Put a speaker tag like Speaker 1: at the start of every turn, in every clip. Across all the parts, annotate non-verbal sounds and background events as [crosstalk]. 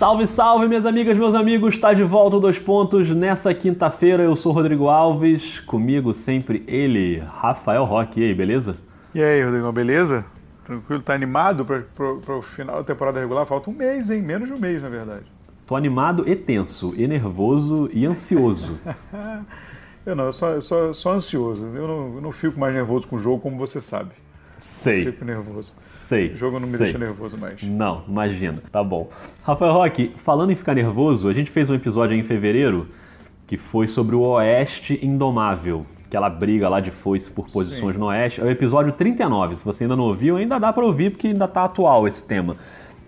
Speaker 1: Salve, salve, minhas amigas, meus amigos! Está de volta o Dois Pontos nessa quinta-feira. Eu sou Rodrigo Alves, comigo sempre ele, Rafael Roque. E aí, beleza?
Speaker 2: E aí, Rodrigo, beleza? Tranquilo? Tá animado para o final da temporada regular? Falta um mês, hein? Menos de um mês, na verdade.
Speaker 1: Tô animado e tenso, e nervoso e ansioso. [laughs]
Speaker 2: eu não, eu só, eu só, só ansioso. Eu não, eu não fico mais nervoso com o jogo, como você sabe.
Speaker 1: Sei.
Speaker 2: Eu fico nervoso.
Speaker 1: Sei.
Speaker 2: O jogo não me
Speaker 1: sei.
Speaker 2: deixa nervoso mais.
Speaker 1: Não, imagina. Tá bom. Rafael Roque, falando em ficar nervoso, a gente fez um episódio em fevereiro que foi sobre o Oeste Indomável. Aquela briga lá de foice por posições Sim. no Oeste. É o episódio 39. Se você ainda não ouviu, ainda dá para ouvir porque ainda tá atual esse tema.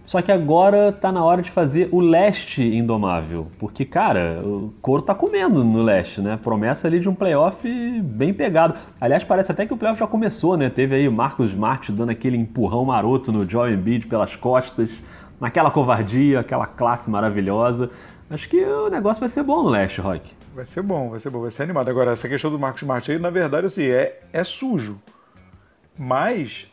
Speaker 1: Só que agora tá na hora de fazer o leste indomável. Porque, cara, o couro tá comendo no leste, né? Promessa ali de um playoff bem pegado. Aliás, parece até que o playoff já começou, né? Teve aí Marcos Smart dando aquele empurrão maroto no Joel Embiid pelas costas. Naquela covardia, aquela classe maravilhosa. Acho que o negócio vai ser bom no leste, Rock.
Speaker 2: Vai ser bom, vai ser bom, vai ser animado. Agora, essa questão do Marcos Smart aí, na verdade, assim, é, é sujo. Mas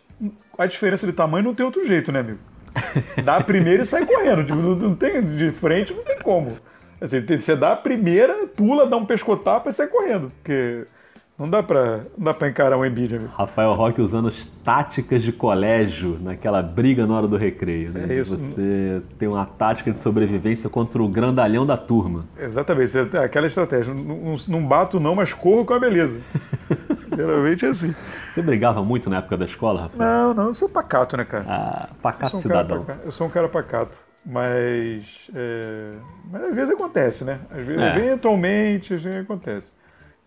Speaker 2: a diferença de tamanho não tem outro jeito, né, amigo? [laughs] Dá a primeira e sai correndo. Tipo, não, tem de frente, não tem como. Assim, você dá a primeira, pula, dá um pescotapa e sai correndo. Porque não dá pra, não dá pra encarar um Embiid.
Speaker 1: Rafael Roque usando as táticas de colégio naquela briga na hora do recreio. Né?
Speaker 2: É isso.
Speaker 1: Você tem uma tática de sobrevivência contra o grandalhão da turma.
Speaker 2: Exatamente. Aquela estratégia. Não, não bato não, mas corro com a beleza. [laughs] Geralmente é assim.
Speaker 1: Você brigava muito na época da escola, Rafael?
Speaker 2: Não, não. Eu sou pacato, né, cara?
Speaker 1: Ah, pacato
Speaker 2: eu um
Speaker 1: cidadão.
Speaker 2: Pacato. Eu sou um cara pacato. Mas, é... mas às vezes acontece, né? Às vezes, é. eventualmente, às vezes acontece.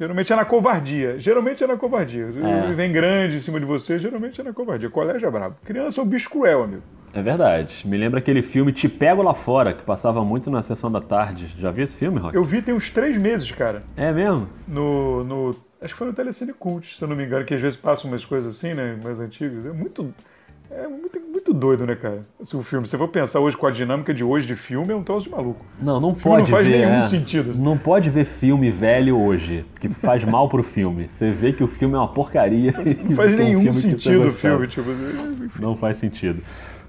Speaker 2: Geralmente é na covardia. Geralmente é na covardia. É. Vem grande em cima de você, geralmente é na covardia. Colégio é brabo. Criança é um bicho cruel, amigo.
Speaker 1: É verdade. Me lembra aquele filme Te Pego Lá Fora, que passava muito na sessão da tarde. Já viu esse filme, Rock?
Speaker 2: Eu vi tem uns três meses, cara.
Speaker 1: É mesmo?
Speaker 2: No, no Acho que foi no Telecine Cult, se eu não me engano, que às vezes passam umas coisas assim, né? Mais antigas. É muito. É muito, muito doido, né, cara? Esse o filme. Se você for pensar hoje com a dinâmica de hoje de filme, é um troço de maluco.
Speaker 1: Não, não pode.
Speaker 2: Não faz
Speaker 1: ver,
Speaker 2: nenhum
Speaker 1: é,
Speaker 2: sentido.
Speaker 1: Não pode ver filme velho hoje, que faz mal pro filme. Você vê que o filme é uma porcaria.
Speaker 2: Não [laughs] faz nenhum um sentido o filme, tipo.
Speaker 1: Não faz sentido.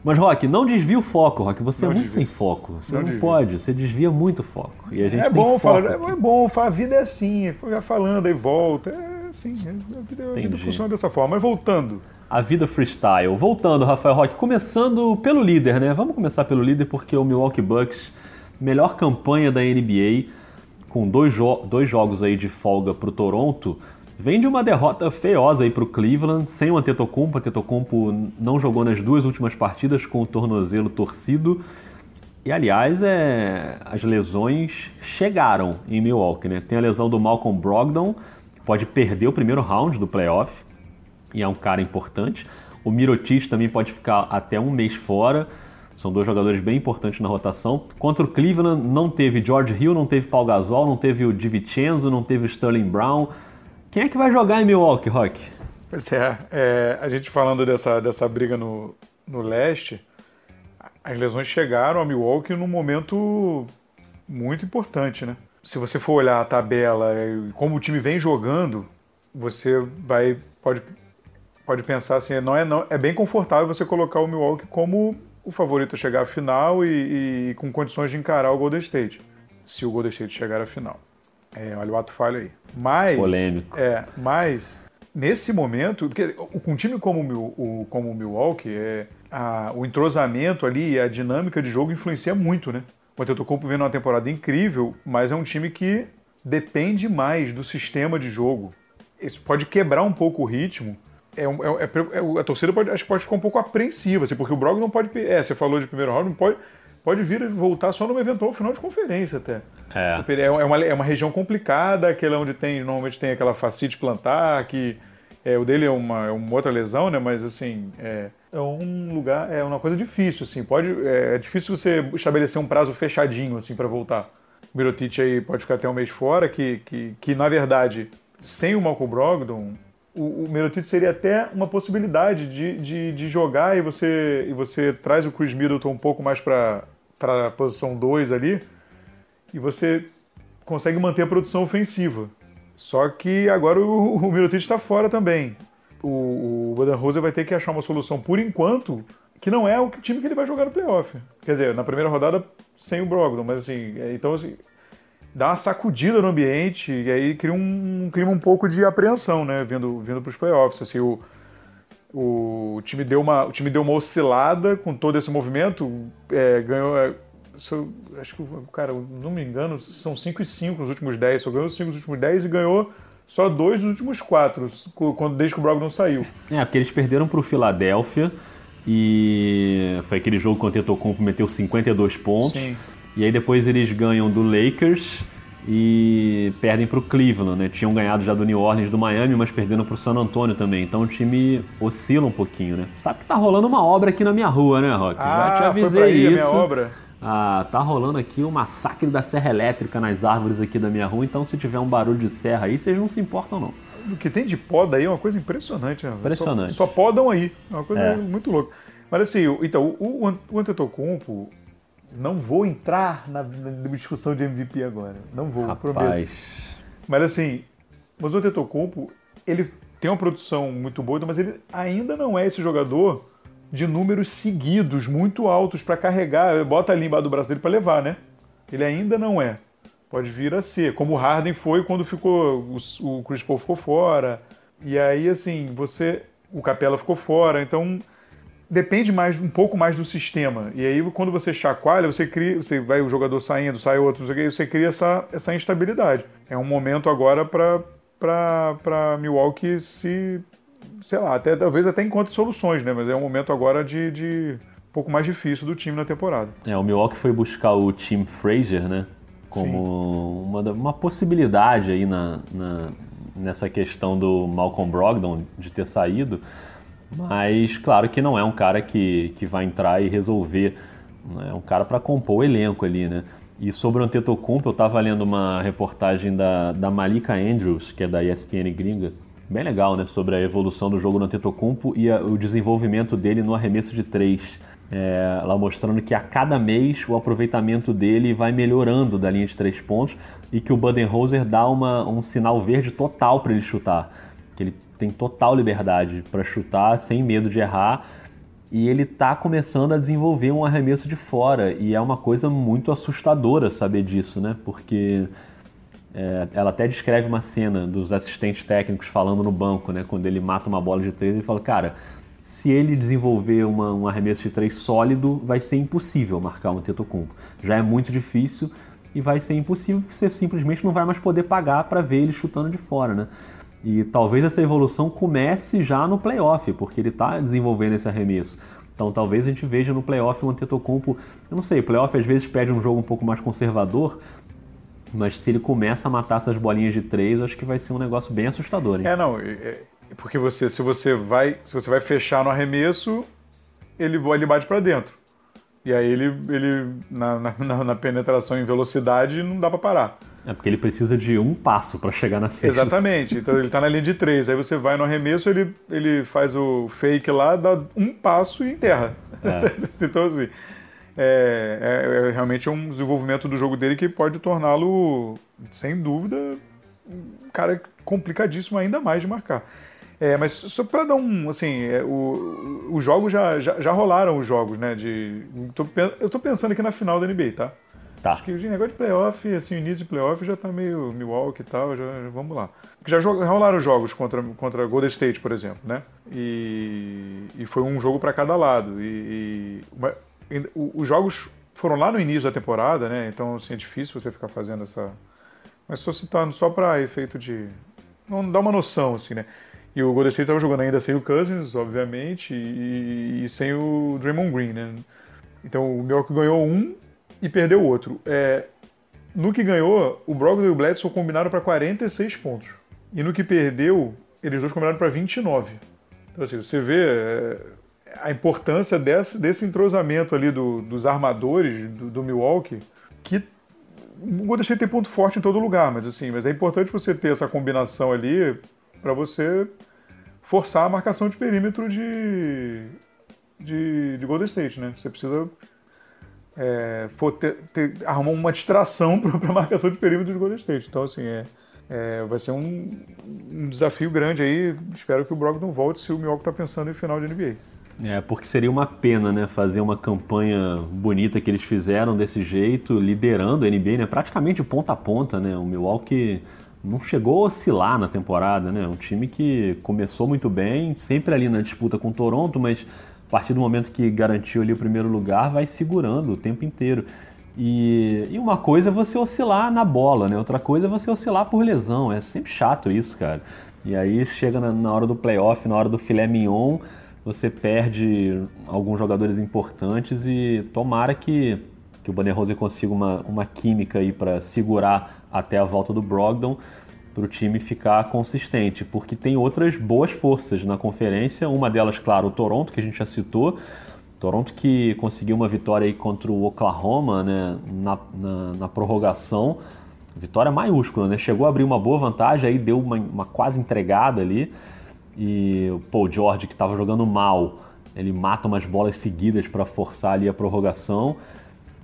Speaker 1: Mas, Rock, não desvia o foco, Rock. Você não é muito desvia. sem foco. Você não, não pode, você desvia muito o foco. E a gente
Speaker 2: é bom falar, é bom, a vida é assim, vai falando aí volta. É assim, a vida, a vida funciona dessa forma. Mas voltando.
Speaker 1: A vida freestyle. Voltando, Rafael Roque, começando pelo líder, né? Vamos começar pelo líder porque o Milwaukee Bucks, melhor campanha da NBA, com dois, jo dois jogos aí de folga pro Toronto Vem de uma derrota feiosa aí para o Cleveland, sem o Antetokounmpo. O Antetokounmpo não jogou nas duas últimas partidas com o tornozelo torcido. E, aliás, é... as lesões chegaram em Milwaukee, né? Tem a lesão do Malcolm Brogdon, que pode perder o primeiro round do playoff, e é um cara importante. O Mirotic também pode ficar até um mês fora. São dois jogadores bem importantes na rotação. Contra o Cleveland não teve George Hill, não teve Paul Gasol, não teve o DiVincenzo, não teve o Sterling Brown. Quem é que vai jogar em Milwaukee, Rock?
Speaker 2: Pois é, é, a gente falando dessa, dessa briga no, no leste, as lesões chegaram a Milwaukee num momento muito importante, né? Se você for olhar a tabela e como o time vem jogando, você vai pode, pode pensar assim, não é, não, é bem confortável você colocar o Milwaukee como o favorito a chegar à final e, e com condições de encarar o Golden State, se o Golden State chegar à final. É, olha o ato falho aí. Mas,
Speaker 1: Polêmico.
Speaker 2: É, mas nesse momento, porque um time como o, como o Milwaukee, é, a, o entrosamento ali, a dinâmica de jogo influencia muito, né? O Antetokounmpo vem numa temporada incrível, mas é um time que depende mais do sistema de jogo. Isso pode quebrar um pouco o ritmo. É, é, é, é a torcida pode, acho que pode ficar um pouco apreensiva, assim, porque o Brog não pode. É, você falou de primeiro round, não pode pode vir e voltar só num eventual final de conferência até.
Speaker 1: É.
Speaker 2: É, é uma, é uma região complicada, aquela onde tem, normalmente tem aquela facite plantar, que é, o dele é uma, é uma outra lesão, né? Mas assim, é, é um lugar, é uma coisa difícil, assim. Pode, é, é difícil você estabelecer um prazo fechadinho, assim, para voltar. O Mirotic aí pode ficar até um mês fora, que, que, que na verdade, sem o Malcolm Brogdon, o, o Mirotic seria até uma possibilidade de, de, de, jogar e você, e você traz o Chris Middleton um pouco mais para a posição 2 ali, e você consegue manter a produção ofensiva. Só que agora o, o Mirotic está fora também. O, o Budenholzer vai ter que achar uma solução, por enquanto, que não é o time que ele vai jogar no playoff. Quer dizer, na primeira rodada sem o Brogdon, mas assim, é, então assim, dá uma sacudida no ambiente e aí cria um, um clima um pouco de apreensão, né, vindo, vindo para os playoffs. Assim, o, o, time deu uma, o time deu uma oscilada com todo esse movimento, é, ganhou. É, acho que, cara, não me engano, são 5 e 5 nos últimos 10, só ganhou 5 nos últimos 10 e ganhou só dois dos últimos quatro, quando, desde que o Brogdon saiu.
Speaker 1: É, porque eles perderam para o Philadelphia e foi aquele jogo que o Antetokounmpo meteu 52 pontos. Sim. E aí depois eles ganham do Lakers e perdem para o Cleveland, né? Tinham ganhado já do New Orleans, do Miami, mas perderam para o San Antonio também. Então o time oscila um pouquinho, né? Sabe que tá rolando uma obra aqui na minha rua, né, Rock?
Speaker 2: Ah, já te avisei foi pra aí isso. Minha obra.
Speaker 1: Ah, tá rolando aqui um massacre da serra elétrica nas árvores aqui da minha rua, então se tiver um barulho de serra aí, vocês não se importam não.
Speaker 2: O que tem de poda aí é uma coisa impressionante, né?
Speaker 1: Impressionante.
Speaker 2: Só, só podam aí, é uma coisa é. muito louca. Mas assim, então, o, o Antetokounmpo, não vou entrar na, na, discussão de MVP agora, não vou,
Speaker 1: Rapaz.
Speaker 2: prometo. Mas assim, mas o Antetokounmpo, ele tem uma produção muito boa, mas ele ainda não é esse jogador de números seguidos muito altos para carregar, bota ali embaixo do braço dele para levar, né? Ele ainda não é. Pode vir a ser, como o Harden foi quando ficou o, o Chris Paul ficou fora. E aí assim, você o Capela ficou fora, então depende mais um pouco mais do sistema. E aí quando você chacoalha, você cria, você vai o jogador saindo, sai outro, você cria essa essa instabilidade. É um momento agora para para Milwaukee se sei lá, até, talvez até encontre soluções, né? Mas é um momento agora de, de um pouco mais difícil do time na temporada.
Speaker 1: É, o Milwaukee foi buscar o Tim Frazier, né? Como uma, uma possibilidade aí na, na, nessa questão do Malcolm Brogdon de ter saído. Mas claro que não é um cara que, que vai entrar e resolver. Né? É um cara para compor o elenco ali, né? E sobre o Antetokounmpo, eu estava lendo uma reportagem da, da Malika Andrews, que é da ESPN gringa, bem legal, né? Sobre a evolução do jogo no Antetokounmpo e a, o desenvolvimento dele no arremesso de três. É, lá mostrando que a cada mês o aproveitamento dele vai melhorando da linha de três pontos e que o Budenholzer dá uma, um sinal verde total para ele chutar. Que ele tem total liberdade para chutar sem medo de errar e ele está começando a desenvolver um arremesso de fora e é uma coisa muito assustadora saber disso, né? Porque é, ela até descreve uma cena dos assistentes técnicos falando no banco, né? Quando ele mata uma bola de três, ele fala, cara, se ele desenvolver uma, um arremesso de três sólido, vai ser impossível marcar um Tetocumpo. Já é muito difícil e vai ser impossível, você simplesmente não vai mais poder pagar para ver ele chutando de fora, né? E talvez essa evolução comece já no playoff, porque ele está desenvolvendo esse arremesso. Então talvez a gente veja no playoff um Antetokounmpo, eu não sei, o playoff às vezes pede um jogo um pouco mais conservador, mas se ele começa a matar essas bolinhas de três, acho que vai ser um negócio bem assustador, hein?
Speaker 2: É, não. É, porque você, se você vai, se você vai fechar no arremesso, ele, ele bate para dentro. E aí ele, ele na, na, na, penetração em velocidade não dá para parar.
Speaker 1: É porque ele precisa de um passo para chegar na cesta.
Speaker 2: Exatamente. Então ele está na linha de três. Aí você vai no arremesso, ele, ele faz o fake lá, dá um passo e enterra. É. [laughs] então assim, é, é, é, realmente um desenvolvimento do jogo dele que pode torná-lo, sem dúvida, um cara complicadíssimo ainda mais de marcar. É, mas só para dar um, assim, é, o, os jogos já, já, já, rolaram os jogos, né? De, tô, eu tô pensando aqui na final da NBA, tá?
Speaker 1: Tá.
Speaker 2: Acho que o negócio de playoff, assim, o início de playoff já tá meio Milwaukee e tal, já, vamos lá. Já, rolaram jogos contra, contra Golden State, por exemplo, né? E, e foi um jogo para cada lado. E, e uma, os jogos foram lá no início da temporada, né? Então assim, é difícil você ficar fazendo essa. Mas estou citando só para efeito de. Não dá uma noção, assim, né? E o Golden State estava jogando ainda sem o Cousins, obviamente, e, e, sem o Draymond Green, né? Então o Milwaukee ganhou um e perdeu o outro. É, no que ganhou, o Brogdon e o Bledsoe combinaram para 46 pontos. E no que perdeu, eles dois combinaram para 29. Então assim, você vê, é, a importância desse, desse entrosamento ali do, dos armadores do, do, Milwaukee, que o Golden State tem ponto forte em todo lugar, mas assim, mas é importante você ter essa combinação ali para você forçar a marcação de perímetro de, de, de Golden State, né? Você precisa é, ter, ter, arrumar uma distração [laughs] para a marcação de perímetro de Golden State. Então, assim, é, é, vai ser um, um, desafio grande aí. Espero que o Brogdon volte se o Milwaukee está pensando em final de NBA.
Speaker 1: É, porque seria uma pena, né, fazer uma campanha bonita que eles fizeram desse jeito, liderando a NBA, né, praticamente ponta a ponta, né, o Milwaukee não chegou a oscilar na temporada, né, um time que começou muito bem, sempre ali na disputa com o Toronto, mas partir do momento que garantiu ali o primeiro lugar, vai segurando o tempo inteiro. E, e uma coisa é você oscilar na bola, né, outra coisa é você oscilar por lesão, é sempre chato isso, cara. E aí chega na, na hora do playoff, na hora do filé mignon, você perde alguns jogadores importantes e tomara que, que o Banner Rose consiga uma, uma química aí para segurar até a volta do Brogdon para o time ficar consistente, porque tem outras boas forças na conferência, uma delas, claro, o Toronto, que a gente já citou, Toronto que conseguiu uma vitória aí contra o Oklahoma né, na, na, na prorrogação, vitória maiúscula, né? Chegou a abrir uma boa vantagem, aí deu uma, uma quase entregada ali, e o Paul George, que estava jogando mal, ele mata umas bolas seguidas para forçar ali a prorrogação.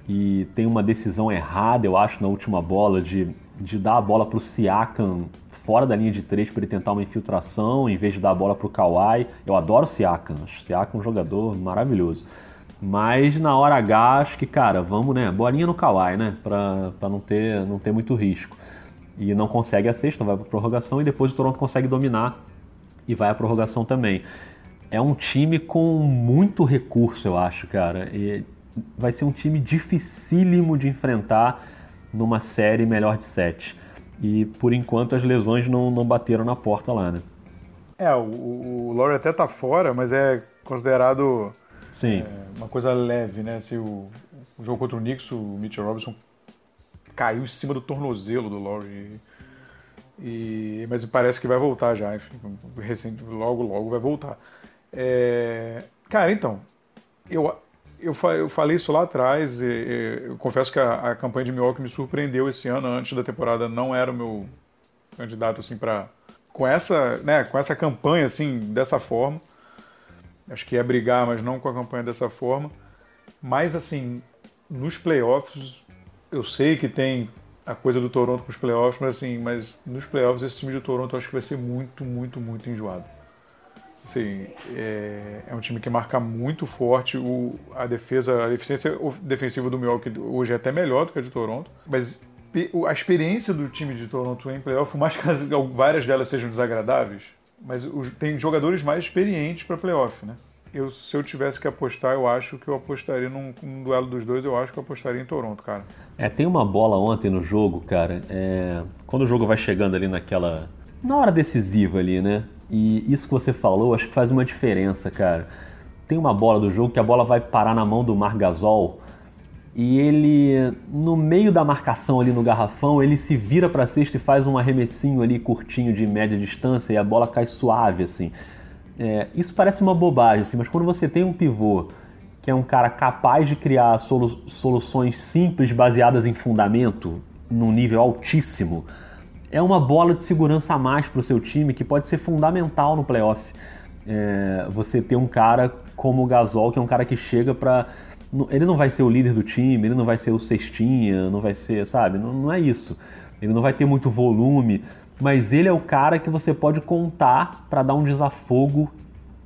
Speaker 1: E tem uma decisão errada, eu acho, na última bola de, de dar a bola para o Siakam fora da linha de três para ele tentar uma infiltração, em vez de dar a bola para o Kawhi. Eu adoro o Siakam, o Siakam é um jogador maravilhoso. Mas na hora H, acho que, cara, vamos, né? Bolinha no Kawhi, né? Para não ter, não ter muito risco. E não consegue a sexta, vai para prorrogação e depois o Toronto consegue dominar e vai à prorrogação também. É um time com muito recurso, eu acho, cara. E vai ser um time dificílimo de enfrentar numa série melhor de sete. E por enquanto as lesões não, não bateram na porta lá, né?
Speaker 2: É, o, o Laurie até tá fora, mas é considerado
Speaker 1: Sim. É,
Speaker 2: uma coisa leve, né? Se o, o, jogo contra o Knicks, o Mitchell Robinson caiu em cima do tornozelo do Laurie. E, mas parece que vai voltar já, enfim, recente, logo, logo vai voltar. É, cara, então, eu, eu, falei isso lá atrás, eu confesso que a, a, campanha de Milwaukee me surpreendeu esse ano, antes da temporada não era o meu candidato, assim, para com essa, né, com essa campanha, assim, dessa forma. Acho que ia brigar, mas não com a campanha dessa forma. Mas, assim, nos playoffs, eu sei que tem a coisa do Toronto com os playoffs, mas assim, mas nos playoffs esse time de Toronto acho que vai ser muito, muito, muito enjoado. Assim, é, é um time que marca muito forte. O, a defesa, a eficiência defensiva do Milwaukee hoje é até melhor do que a de Toronto, mas a experiência do time de Toronto em playoff, mais que várias delas sejam desagradáveis, mas tem jogadores mais experientes para playoff, né? eu, se eu tivesse que apostar, eu acho que eu apostaria num, num, duelo dos dois, eu acho que eu apostaria em Toronto, cara.
Speaker 1: É, tem uma bola ontem no jogo, cara. É, quando o jogo vai chegando ali naquela. Na hora decisiva ali, né? E isso que você falou, acho que faz uma diferença, cara. Tem uma bola do jogo que a bola vai parar na mão do Margasol e ele, no meio da marcação ali no garrafão, ele se vira para cesta e faz um arremessinho ali curtinho de média distância e a bola cai suave, assim. É, isso parece uma bobagem, assim, mas quando você tem um pivô que é um cara capaz de criar solu soluções simples baseadas em fundamento, num nível altíssimo, é uma bola de segurança a mais para o seu time que pode ser fundamental no playoff. É, você ter um cara como o Gasol, que é um cara que chega para. Ele não vai ser o líder do time, ele não vai ser o cestinha, não vai ser, sabe? Não, não é isso. Ele não vai ter muito volume, mas ele é o cara que você pode contar para dar um desafogo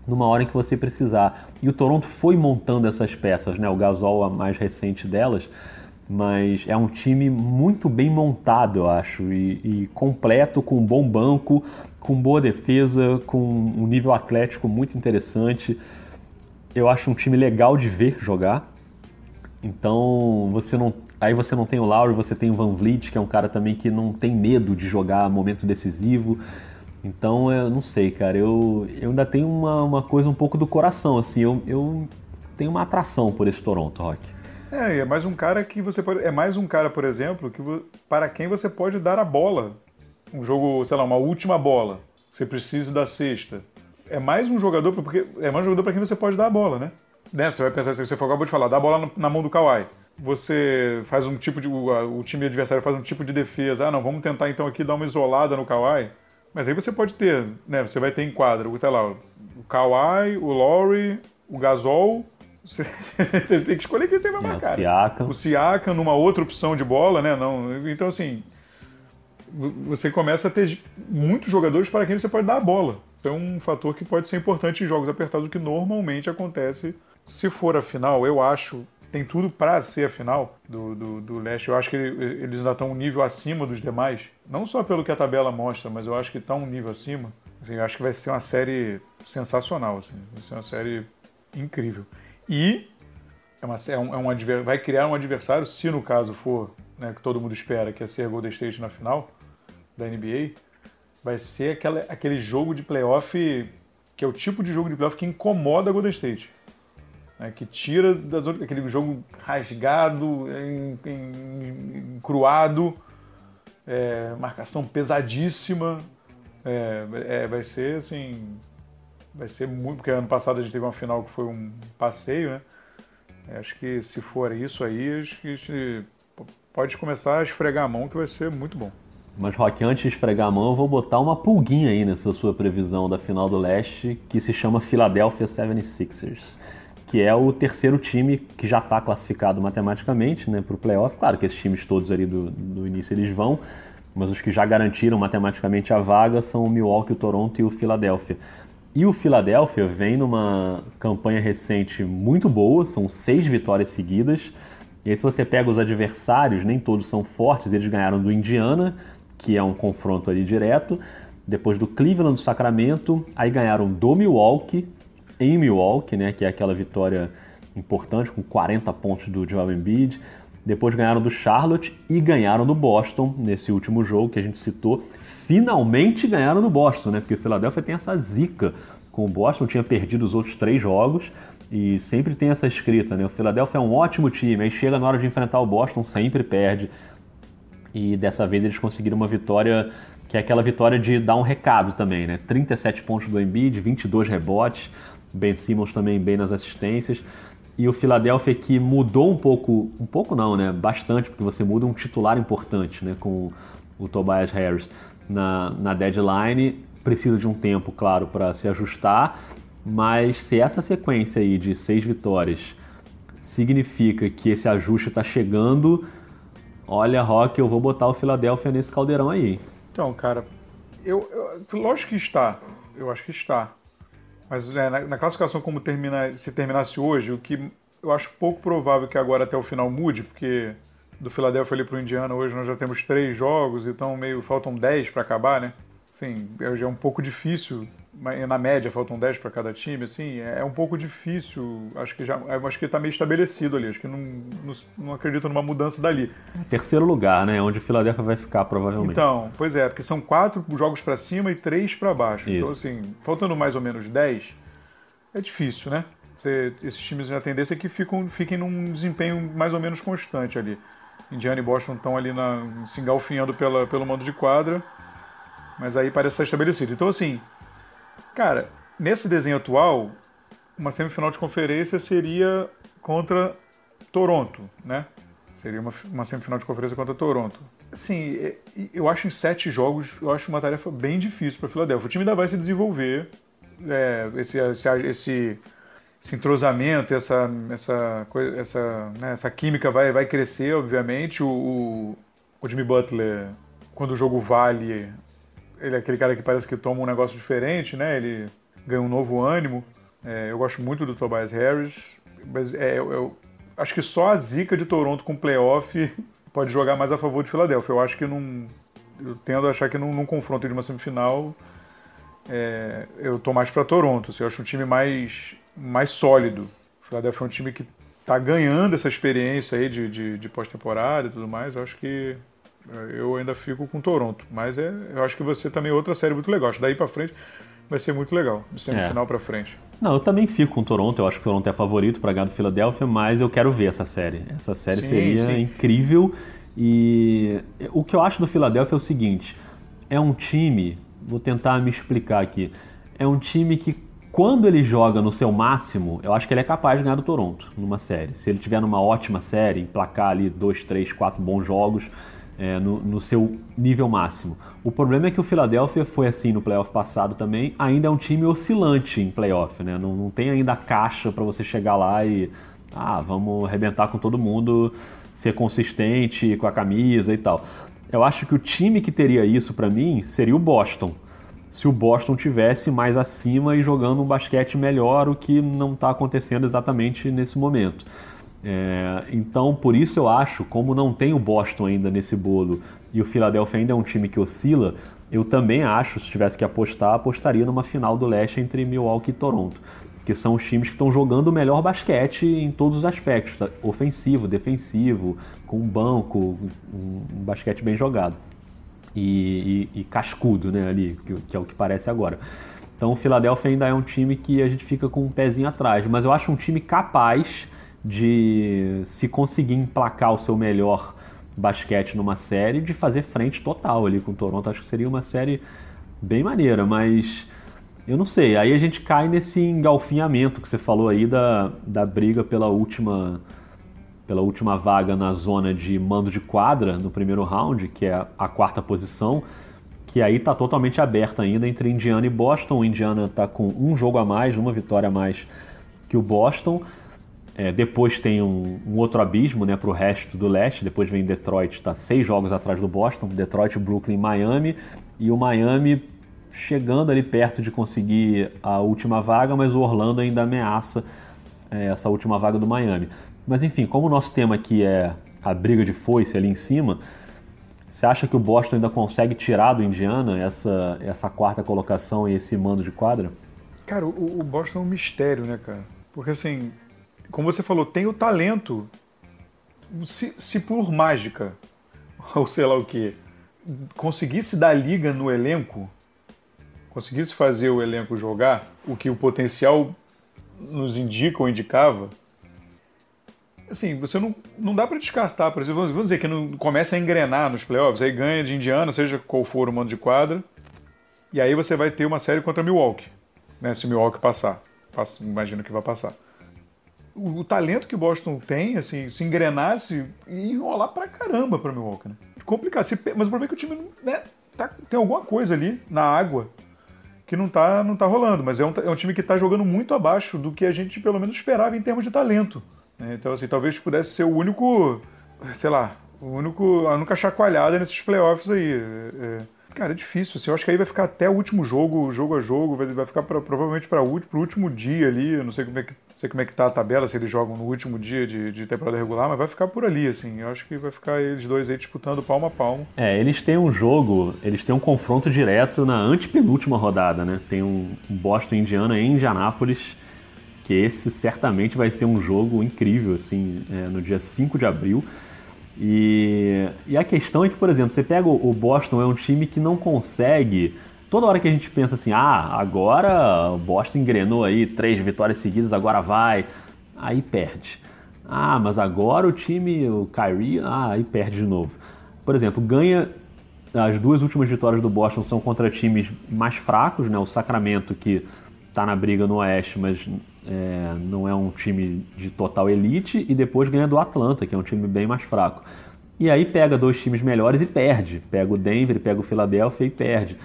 Speaker 1: numa hora em que você precisar. E o Toronto foi montando essas peças, né? O Gasol, a mais recente delas, mas é um time muito bem montado, eu acho, e, e completo, com um bom banco, com boa defesa, com um nível atlético muito interessante. Eu acho um time legal de ver jogar. Então, você não Aí você não tem o Lowry, você tem o Van Vliet, que é um cara também que não tem medo de jogar momento decisivo. Então, eu não sei, cara. Eu, eu ainda tenho uma, uma coisa um pouco do coração, assim. Eu, eu tenho uma atração por esse Toronto, Rock.
Speaker 2: É, é mais um cara que você pode. É mais um cara, por exemplo, que para quem você pode dar a bola. Um jogo, sei lá, uma última bola. Você precisa da sexta. É mais um jogador, porque é mais um jogador para quem você pode dar a bola, né? né? Você vai pensar assim, você acabou de falar, dá a bola na mão do Kawhi você faz um tipo de. O, time adversário faz um tipo de defesa. Ah, não, vamos tentar então aqui dar uma isolada no Kawhi. Mas aí você pode ter, né? Você vai ter em quadra, sei lá, o Kawhi, o Lowry, o Gasol. [laughs] Você tem que escolher quem você vai marcar.
Speaker 1: É, o Siakam.
Speaker 2: O Siakam numa outra opção de bola, né? Não, então, assim, você começa a ter muitos jogadores para quem você pode dar a bola. é um fator que pode ser importante em jogos apertados, o que normalmente acontece. Se for a final, eu acho tem tudo para ser a final do, do, do, leste. Eu acho que eles ainda estão um nível acima dos demais. Não só pelo que a tabela mostra, mas eu acho que está um nível acima. Assim, eu acho que vai ser uma série sensacional. Assim. Vai ser uma série incrível. E é uma, é um, é um, vai criar um adversário, se no caso for, né, que todo mundo espera, que é ser Golden State na final da NBA, vai ser aquela, aquele jogo de playoff que é o tipo de jogo de playoff que incomoda a Golden State né, que tira das outras, aquele jogo rasgado, encruado, é, marcação pesadíssima. É, é, vai ser assim. Vai ser muito. Porque ano passado a gente teve uma final que foi um passeio, né? É, acho que se for isso aí, acho que a gente pode começar a esfregar a mão, que vai ser muito bom.
Speaker 1: Mas, Rock, antes de esfregar a mão, eu vou botar uma pulguinha aí nessa sua previsão da final do leste, que se chama Philadelphia 76ers que é o terceiro time que já está classificado matematicamente né, para o playoff. Claro que esses times todos ali do, do início eles vão, mas os que já garantiram matematicamente a vaga são o Milwaukee, o Toronto e o Philadelphia. E o Philadelphia vem numa campanha recente muito boa, são seis vitórias seguidas. E aí, se você pega os adversários, nem todos são fortes, eles ganharam do Indiana, que é um confronto ali direto, depois do Cleveland do Sacramento, aí ganharam do Milwaukee, em Milwaukee, né, que é aquela vitória importante com 40 pontos do Joel Embiid. Depois ganharam do Charlotte e ganharam do Boston nesse último jogo que a gente citou. Finalmente ganharam do Boston, né? Porque o Philadelphia tem essa zica com o Boston, tinha perdido os outros três jogos e sempre tem essa escrita, né? O Philadelphia é um ótimo time, aí chega na hora de enfrentar o Boston, sempre perde. E dessa vez eles conseguiram uma vitória que é aquela vitória de dar um recado também, né? 37 pontos do Embiid, 22 rebotes. Ben Simmons também bem nas assistências. E o Philadelphia que mudou um pouco, um pouco não, né? Bastante, porque você muda um titular importante, né? Com o Tobias Harris na, na deadline. Precisa de um tempo, claro, para se ajustar. Mas se essa sequência aí de seis vitórias significa que esse ajuste está chegando, olha, Rock, eu vou botar o Philadelphia nesse caldeirão aí.
Speaker 2: Então, cara, eu, eu lógico que está. Eu acho que está. Mas é, na, na, classificação como termina, se terminasse hoje, o que eu acho pouco provável que agora até o final mude, porque do Philadelphia ali para o Indiana hoje nós já temos três jogos, então meio faltam dez para acabar, né? Sim, já é um pouco difícil, na média faltam 10 para cada time, assim, é, é um pouco difícil, acho que já, acho que está meio estabelecido ali, acho que não, não, não, acredito numa mudança dali.
Speaker 1: Terceiro lugar, né, onde o Philadelphia vai ficar provavelmente.
Speaker 2: Então, pois é, porque são quatro jogos para cima e três para baixo, então, Isso. então assim, faltando mais ou menos 10, é difícil, né? Você, esses times a tendência é que ficam, fiquem num desempenho mais ou menos constante ali. Indiana e Boston estão ali na, se engalfinhando pela, pelo mando de quadra, mas aí parece estar estabelecido. Então, assim, cara, nesse desenho atual, uma semifinal de conferência seria contra Toronto, né? Seria uma, uma semifinal de conferência contra Toronto. Assim, é, eu acho em sete jogos, eu acho uma tarefa bem difícil para Filadélfia. O time ainda vai se desenvolver, é, esse, esse, esse, esse, entrosamento, essa, essa, essa, né, essa química vai, vai crescer, obviamente. O, o, o Jimmy Butler, quando o jogo vale, ele é aquele cara que parece que toma um negócio diferente, né? Ele ganha um novo ânimo. É, eu gosto muito do Tobias Harris, mas é, eu, eu, acho que só a zica de Toronto com playoff [laughs] pode jogar mais a favor de Filadélfia. Eu acho que não. Eu tendo a achar que num, num confronto de uma semifinal, é, eu tô mais para Toronto. Assim, eu acho um time mais, mais sólido. O Philadelphia é um time que tá ganhando essa experiência aí de, de, de pós-temporada e tudo mais. Eu acho que é, eu ainda fico com Toronto. Mas é, eu acho que você também é outra série muito legal. Acho que daí para frente vai ser muito legal, de semifinal é. para frente.
Speaker 1: Não, eu também fico com Toronto. Eu acho que Toronto é favorito para ganhar do Philadelphia, mas eu quero ver essa série. Essa série sim, seria sim. incrível. E o que eu acho do Philadelphia é o seguinte: é um time vou tentar me explicar aqui. É um time que, quando ele joga no seu máximo, eu acho que ele é capaz de ganhar do Toronto numa série. Se ele tiver numa ótima série, emplacar ali dois, três, quatro bons jogos é, no, no, seu nível máximo. O problema é que o Philadelphia foi assim no playoff passado também, ainda é um time oscilante em playoff, né? Não, não tem ainda caixa para você chegar lá e ah, vamos arrebentar com todo mundo, ser consistente com a camisa e tal. Eu acho que o time que teria isso para mim seria o Boston. Se o Boston tivesse mais acima e jogando um basquete melhor, o que não está acontecendo exatamente nesse momento. É, então, por isso eu acho, como não tem o Boston ainda nesse bolo e o Philadelphia ainda é um time que oscila, eu também acho, se tivesse que apostar, apostaria numa final do leste entre Milwaukee e Toronto, que são os times que estão jogando o melhor basquete em todos os aspectos, tá? ofensivo, defensivo, com um banco, um basquete bem jogado e, e, e cascudo, né, ali, que, que, é o que parece agora. Então o Philadelphia ainda é um time que a gente fica com um pezinho atrás, mas eu acho um time capaz de se conseguir emplacar o seu melhor basquete numa série, de fazer frente total ali com o Toronto. Acho que seria uma série bem maneira, mas eu não sei. Aí a gente cai nesse engalfinhamento que você falou aí da, da briga pela última pela última vaga na zona de mando de quadra no primeiro round, que é a quarta posição, que aí está totalmente aberta ainda entre Indiana e Boston. O Indiana está com um jogo a mais, uma vitória a mais que o Boston. É, depois tem um, um, outro abismo né, para o resto do leste. Depois vem Detroit, está seis jogos atrás do Boston. Detroit, Brooklyn, Miami. E o Miami chegando ali perto de conseguir a última vaga, mas o Orlando ainda ameaça é, essa última vaga do Miami. Mas enfim, como o nosso tema aqui é a briga de foice ali em cima, você acha que o Boston ainda consegue tirar do Indiana essa, essa quarta colocação e esse mando de quadra?
Speaker 2: Cara, o, o Boston é um mistério, né, cara? Porque assim, como você falou, tem o talento. Se, se por mágica, [laughs] ou sei lá o que, conseguisse dar liga no elenco, conseguisse fazer o elenco jogar, o que o potencial nos indica ou indicava, assim, você não, não dá para descartar, por exemplo, vamos dizer que não começa a engrenar nos playoffs, aí ganha de Indiana, seja qual for o mando de quadra, e aí você vai ter uma série contra Milwaukee, né, se Milwaukee passar. Imagino que vai passar. O, o, talento que Boston tem, assim, se engrenasse e enrolar pra caramba pra Milwaukee, né? Complicado. Se, mas o problema é que o time né, tá, tem alguma coisa ali na água que não tá, não tá rolando. Mas é um, é um time que tá jogando muito abaixo do que a gente pelo menos esperava em termos de talento. Né? Então, assim, talvez pudesse ser o único, sei lá, o único, a única chacoalhada nesses playoffs aí. É, cara, é difícil. Assim, eu acho que aí vai ficar até o último jogo, jogo a jogo, vai, vai ficar pra, provavelmente para o último dia ali. Eu não sei como é que sei como é que tá a tabela, se eles jogam no último dia de, de, temporada regular, mas vai ficar por ali, assim. Eu acho que vai ficar eles dois aí disputando palmo a palmo.
Speaker 1: É, eles têm um jogo, eles têm um confronto direto na antepenúltima rodada, né? Tem um Boston Indiana em Indianápolis que esse certamente vai ser um jogo incrível, assim, é, no dia 5 de abril. E, e, a questão é que, por exemplo, você pega o, Boston, é um time que não consegue. Toda hora que a gente pensa assim, ah, agora o Boston engrenou aí três vitórias seguidas, agora vai, aí perde. Ah, mas agora o time, o Kyrie, ah, aí perde de novo. Por exemplo, ganha. As duas últimas vitórias do Boston são contra times mais fracos, né? O Sacramento, que está na briga no Oeste, mas é, não é um time de total elite, e depois ganha do Atlanta, que é um time bem mais fraco. E aí pega dois times melhores e perde. Pega o Denver, pega o Philadelphia e perde.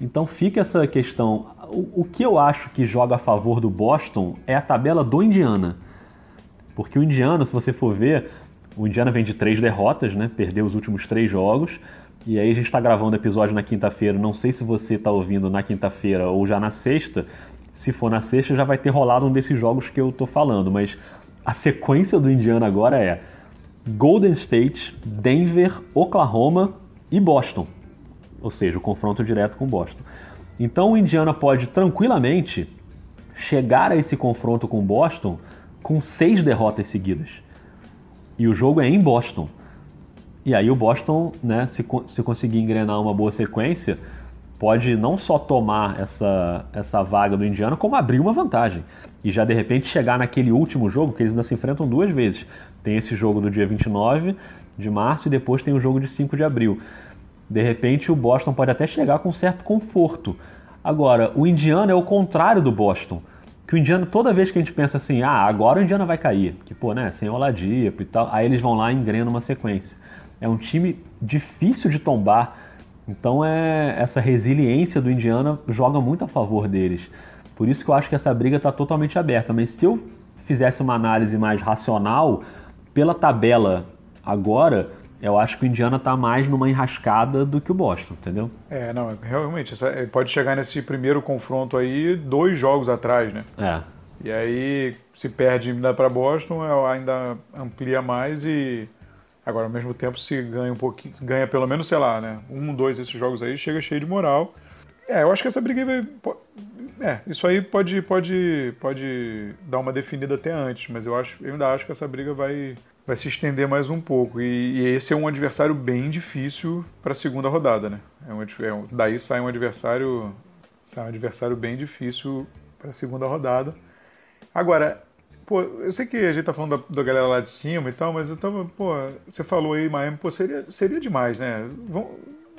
Speaker 1: Então fica essa questão. O, o que eu acho que joga a favor do Boston é a tabela do Indiana. Porque o Indiana, se você for ver, o Indiana vem de três derrotas, né? Perdeu os últimos três jogos. E aí a gente está gravando o episódio na quinta-feira. Não sei se você está ouvindo na quinta-feira ou já na sexta, se for na sexta, já vai ter rolado um desses jogos que eu tô falando, mas a sequência do Indiana agora é Golden State, Denver, Oklahoma e Boston. Ou seja, o confronto direto com Boston. Então o Indiana pode tranquilamente chegar a esse confronto com Boston com seis derrotas seguidas. E o jogo é em Boston. E aí o Boston, né, se, se conseguir engrenar uma boa sequência, pode não só tomar essa, essa vaga do Indiana, como abrir uma vantagem. E já de repente chegar naquele último jogo, que eles ainda se enfrentam duas vezes. Tem esse jogo do dia 29 de março e depois tem o jogo de 5 de abril. De repente o Boston pode até chegar com certo conforto. Agora, o Indiana é o contrário do Boston. Que o Indiana, toda vez que a gente pensa assim, ah, agora o Indiana vai cair, que pô, né, sem Oladipo e tal, aí eles vão lá e engrenam uma sequência. É um time difícil de tombar, então é essa resiliência do Indiana joga muito a favor deles. Por isso que eu acho que essa briga está totalmente aberta. Mas se eu fizesse uma análise mais racional, pela tabela agora, eu acho que o Indiana tá mais numa enrascada do que o Boston, entendeu?
Speaker 2: É, não, realmente, pode chegar nesse primeiro confronto aí dois jogos atrás, né?
Speaker 1: É.
Speaker 2: E aí, se perde ainda para Boston, ainda amplia mais e agora ao mesmo tempo se ganha um pouquinho, ganha pelo menos, sei lá, né, um, dois desses jogos aí, chega cheio de moral. É, eu acho que essa briga vai é, isso aí pode pode pode dar uma definida até antes, mas eu acho, eu ainda acho que essa briga vai vai se estender mais um pouco. E, e esse é um adversário bem difícil para a segunda rodada, né? É um, é, daí sai um adversário sai um adversário bem difícil para a segunda rodada. Agora, pô, eu sei que a gente tá falando da, da, galera lá de cima e tal, mas eu tava, pô, você falou aí Miami, pô, seria, seria demais, né? Vamos,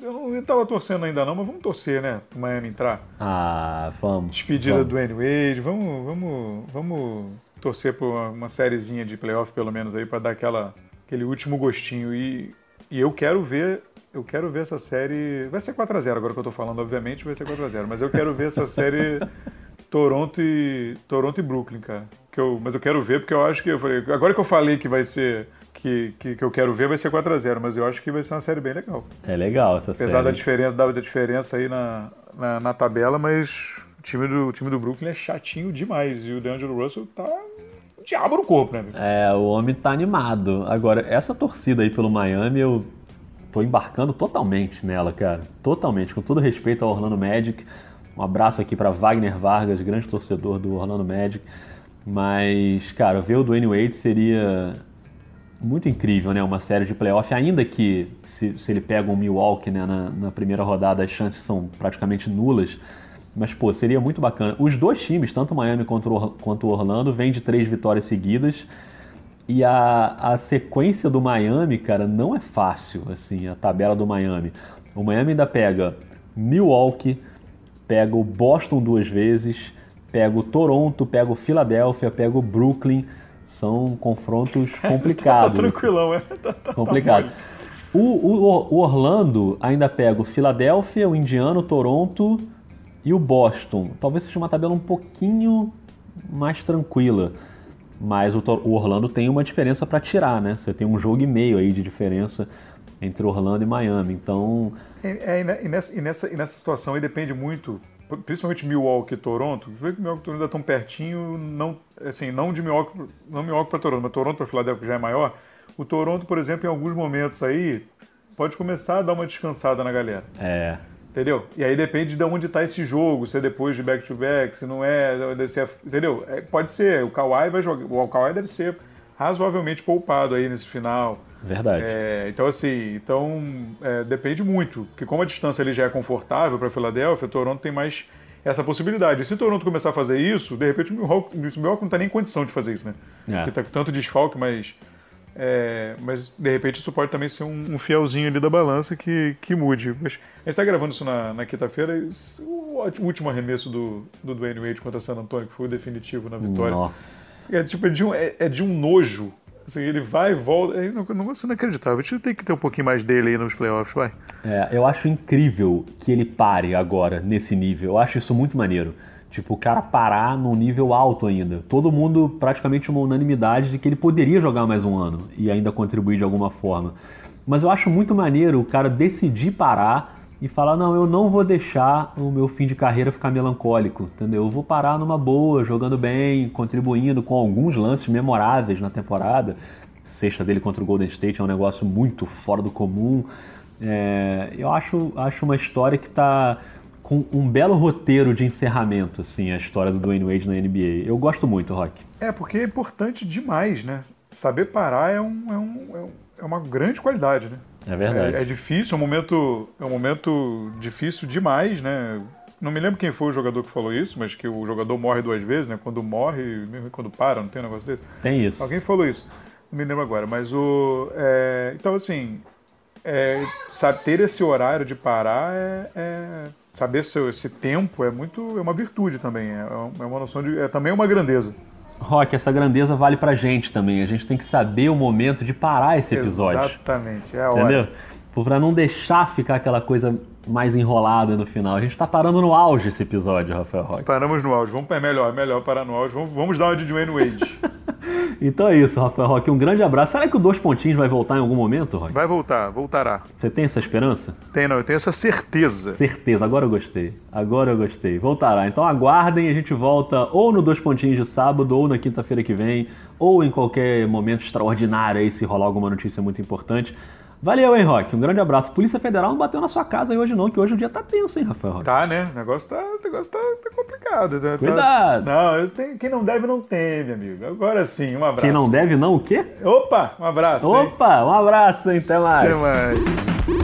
Speaker 2: eu não eu tava torcendo ainda não, mas vamos torcer, né? Pro Miami entrar.
Speaker 1: Ah, vamos.
Speaker 2: Despedida
Speaker 1: vamos.
Speaker 2: do Wayne Wade, vamos, vamos, vamos torcer por uma, uma sériezinha de playoff pelo menos aí para dar aquela, aquele último gostinho e, e eu quero ver eu quero ver essa série. Vai ser 4x0 agora que eu tô falando, obviamente, vai ser 4x0. Mas eu quero ver essa série [laughs] Toronto e Toronto e Brooklyn, cara. Que eu, mas eu quero ver porque eu acho que eu falei, agora que eu falei que vai ser que, que, que eu quero ver vai ser 4 a 0, mas eu acho que vai ser uma série bem legal.
Speaker 1: É legal essa
Speaker 2: Apesar
Speaker 1: série.
Speaker 2: Apesar da diferença, da, da diferença aí na, na, na, tabela, mas o time, do, o time do Brooklyn é chatinho demais e o DeAngelo Russell tá um diabo no corpo, né?
Speaker 1: É, o homem tá animado. Agora, essa torcida aí pelo Miami, eu tô embarcando totalmente nela, cara. Totalmente, com todo respeito ao Orlando Magic. Um abraço aqui para Wagner Vargas, grande torcedor do Orlando Magic. Mas, cara, ver o Dwayne Wade seria muito incrível, né? Uma série de playoff, ainda que se, se ele pega um Milwaukee né, na, na, primeira rodada, as chances são praticamente nulas. Mas, pô, seria muito bacana. Os dois times, tanto Miami quanto o, quanto o Orlando, vêm de três vitórias seguidas. E a, a sequência do Miami, cara, não é fácil, assim, a tabela do Miami. O Miami ainda pega Milwaukee, pega o Boston duas vezes, pega o Toronto, pega o Philadelphia, pega o Brooklyn. São confrontos [laughs] complicados.
Speaker 2: tá tranquilão, é. Tá,
Speaker 1: tá, complicado. Tá o, o, o, Orlando ainda pega o Philadelphia, o Indiana, o Toronto e o Boston. Talvez seja uma tabela um pouquinho mais tranquila. Mas o, o Orlando tem uma diferença para tirar, né? Você tem um jogo e meio aí de diferença entre Orlando e Miami. Então,
Speaker 2: é, é, e, nessa, e, nessa, e nessa situação aí depende muito, principalmente Milwaukee e Toronto. Você vê que Milwaukee e Toronto estão pertinho, não, assim, não de Milwaukee, não Milwaukee para Toronto, mas Toronto para Filadélfia, que já é maior. O Toronto, por exemplo, em alguns momentos aí, pode começar a dar uma descansada na galera.
Speaker 1: É.
Speaker 2: Entendeu? E aí depende de onde está esse jogo, se é depois de back-to-back, -back, se não é, se é entendeu? É, pode ser, o Kawhi vai jogar, o Kawhi deve ser razoavelmente poupado aí nesse final.
Speaker 1: Verdade.
Speaker 2: É, então, assim, então é, depende muito. Porque como a distância ali já é confortável para Filadélfia, Toronto tem mais essa possibilidade. E se Toronto começar a fazer isso, de repente o Milwaukee, o Milwaukee não tem nem condição de fazer isso, né? É. Porque tá com tanto desfalque, mas, é, mas de repente isso pode também ser um, um, fielzinho ali da balança que, que mude. Mas a gente tá gravando isso na, na quinta-feira o último arremesso do, do Dwayne Wade contra o San Antonio, que foi o definitivo na vitória.
Speaker 1: Nossa.
Speaker 2: É, tipo, é, de um, é, é de um nojo Assim, ele vai e volta. É, não, isso é inacreditável. A gente tem que ter um pouquinho mais dele aí nos playoffs, vai.
Speaker 1: É, eu acho incrível que ele pare agora nesse nível. Eu acho isso muito maneiro. Tipo, o cara parar num nível alto ainda. Todo mundo, praticamente uma unanimidade de que ele poderia jogar mais um ano e ainda contribuir de alguma forma. Mas eu acho muito maneiro o cara decidir parar e falar: não, eu não vou deixar o meu fim de carreira ficar melancólico, entendeu? Eu vou parar numa boa, jogando bem, contribuindo com alguns lances memoráveis na temporada. Sexta dele contra o Golden State é um negócio muito fora do comum. É, eu acho, acho uma história que está com um belo roteiro de encerramento, assim, a história do Dwayne Wade na NBA. Eu gosto muito, Rock.
Speaker 2: É, porque é importante demais, né? Saber parar é, um, é, um, é uma grande qualidade, né?
Speaker 1: É verdade.
Speaker 2: É, é, difícil, é um momento, é um momento difícil demais, né? Não me lembro quem foi o jogador que falou isso, mas que o jogador morre duas vezes, né? Quando morre, mesmo quando para, não tem um negócio desse?
Speaker 1: Tem isso.
Speaker 2: Alguém falou isso. Não me lembro agora, mas o. É, então, assim, é, sabe, ter esse horário de parar é, é saber seu, esse tempo é muito é uma virtude também é, é uma noção de é também uma grandeza
Speaker 1: Rock, essa grandeza vale pra gente também. A gente tem que saber o momento de parar esse episódio.
Speaker 2: Exatamente, é a
Speaker 1: hora. Entendeu? Pra não deixar ficar aquela coisa mais enrolada no final. A gente tá parando no auge esse episódio, Rafael Rock.
Speaker 2: Paramos no auge. Vamos, é melhor, é melhor parar no auge. Vamos, vamos dar uma de Dwayne Wade. [laughs]
Speaker 1: Então é isso, Rafael Roque. Um grande abraço. Será que o Dois Pontinhos vai voltar em algum momento, Roque?
Speaker 2: Vai voltar, voltará.
Speaker 1: Você tem essa esperança?
Speaker 2: Tem, não, eu tenho essa certeza.
Speaker 1: Certeza, agora eu gostei. Agora eu gostei. Voltará. Então aguardem, a gente volta ou no Dois Pontinhos de sábado, ou na quinta-feira que vem, ou em qualquer momento extraordinário aí, se rolar alguma notícia muito importante. Valeu, hein, Rock? Um grande abraço. Polícia Federal não bateu na sua casa hoje não, que hoje o dia tá tenso, hein, Rafael Roque?
Speaker 2: Tá, né? O negócio tá, o negócio tá, tá complicado. Tá,
Speaker 1: Cuidado!
Speaker 2: Tá... Não, eu tenho, quem não deve não tem, meu amigo. Agora sim, um abraço.
Speaker 1: Quem não deve não, o quê?
Speaker 2: Opa, um abraço.
Speaker 1: Opa, hein? um abraço, hein? Até mais.
Speaker 2: Até mais.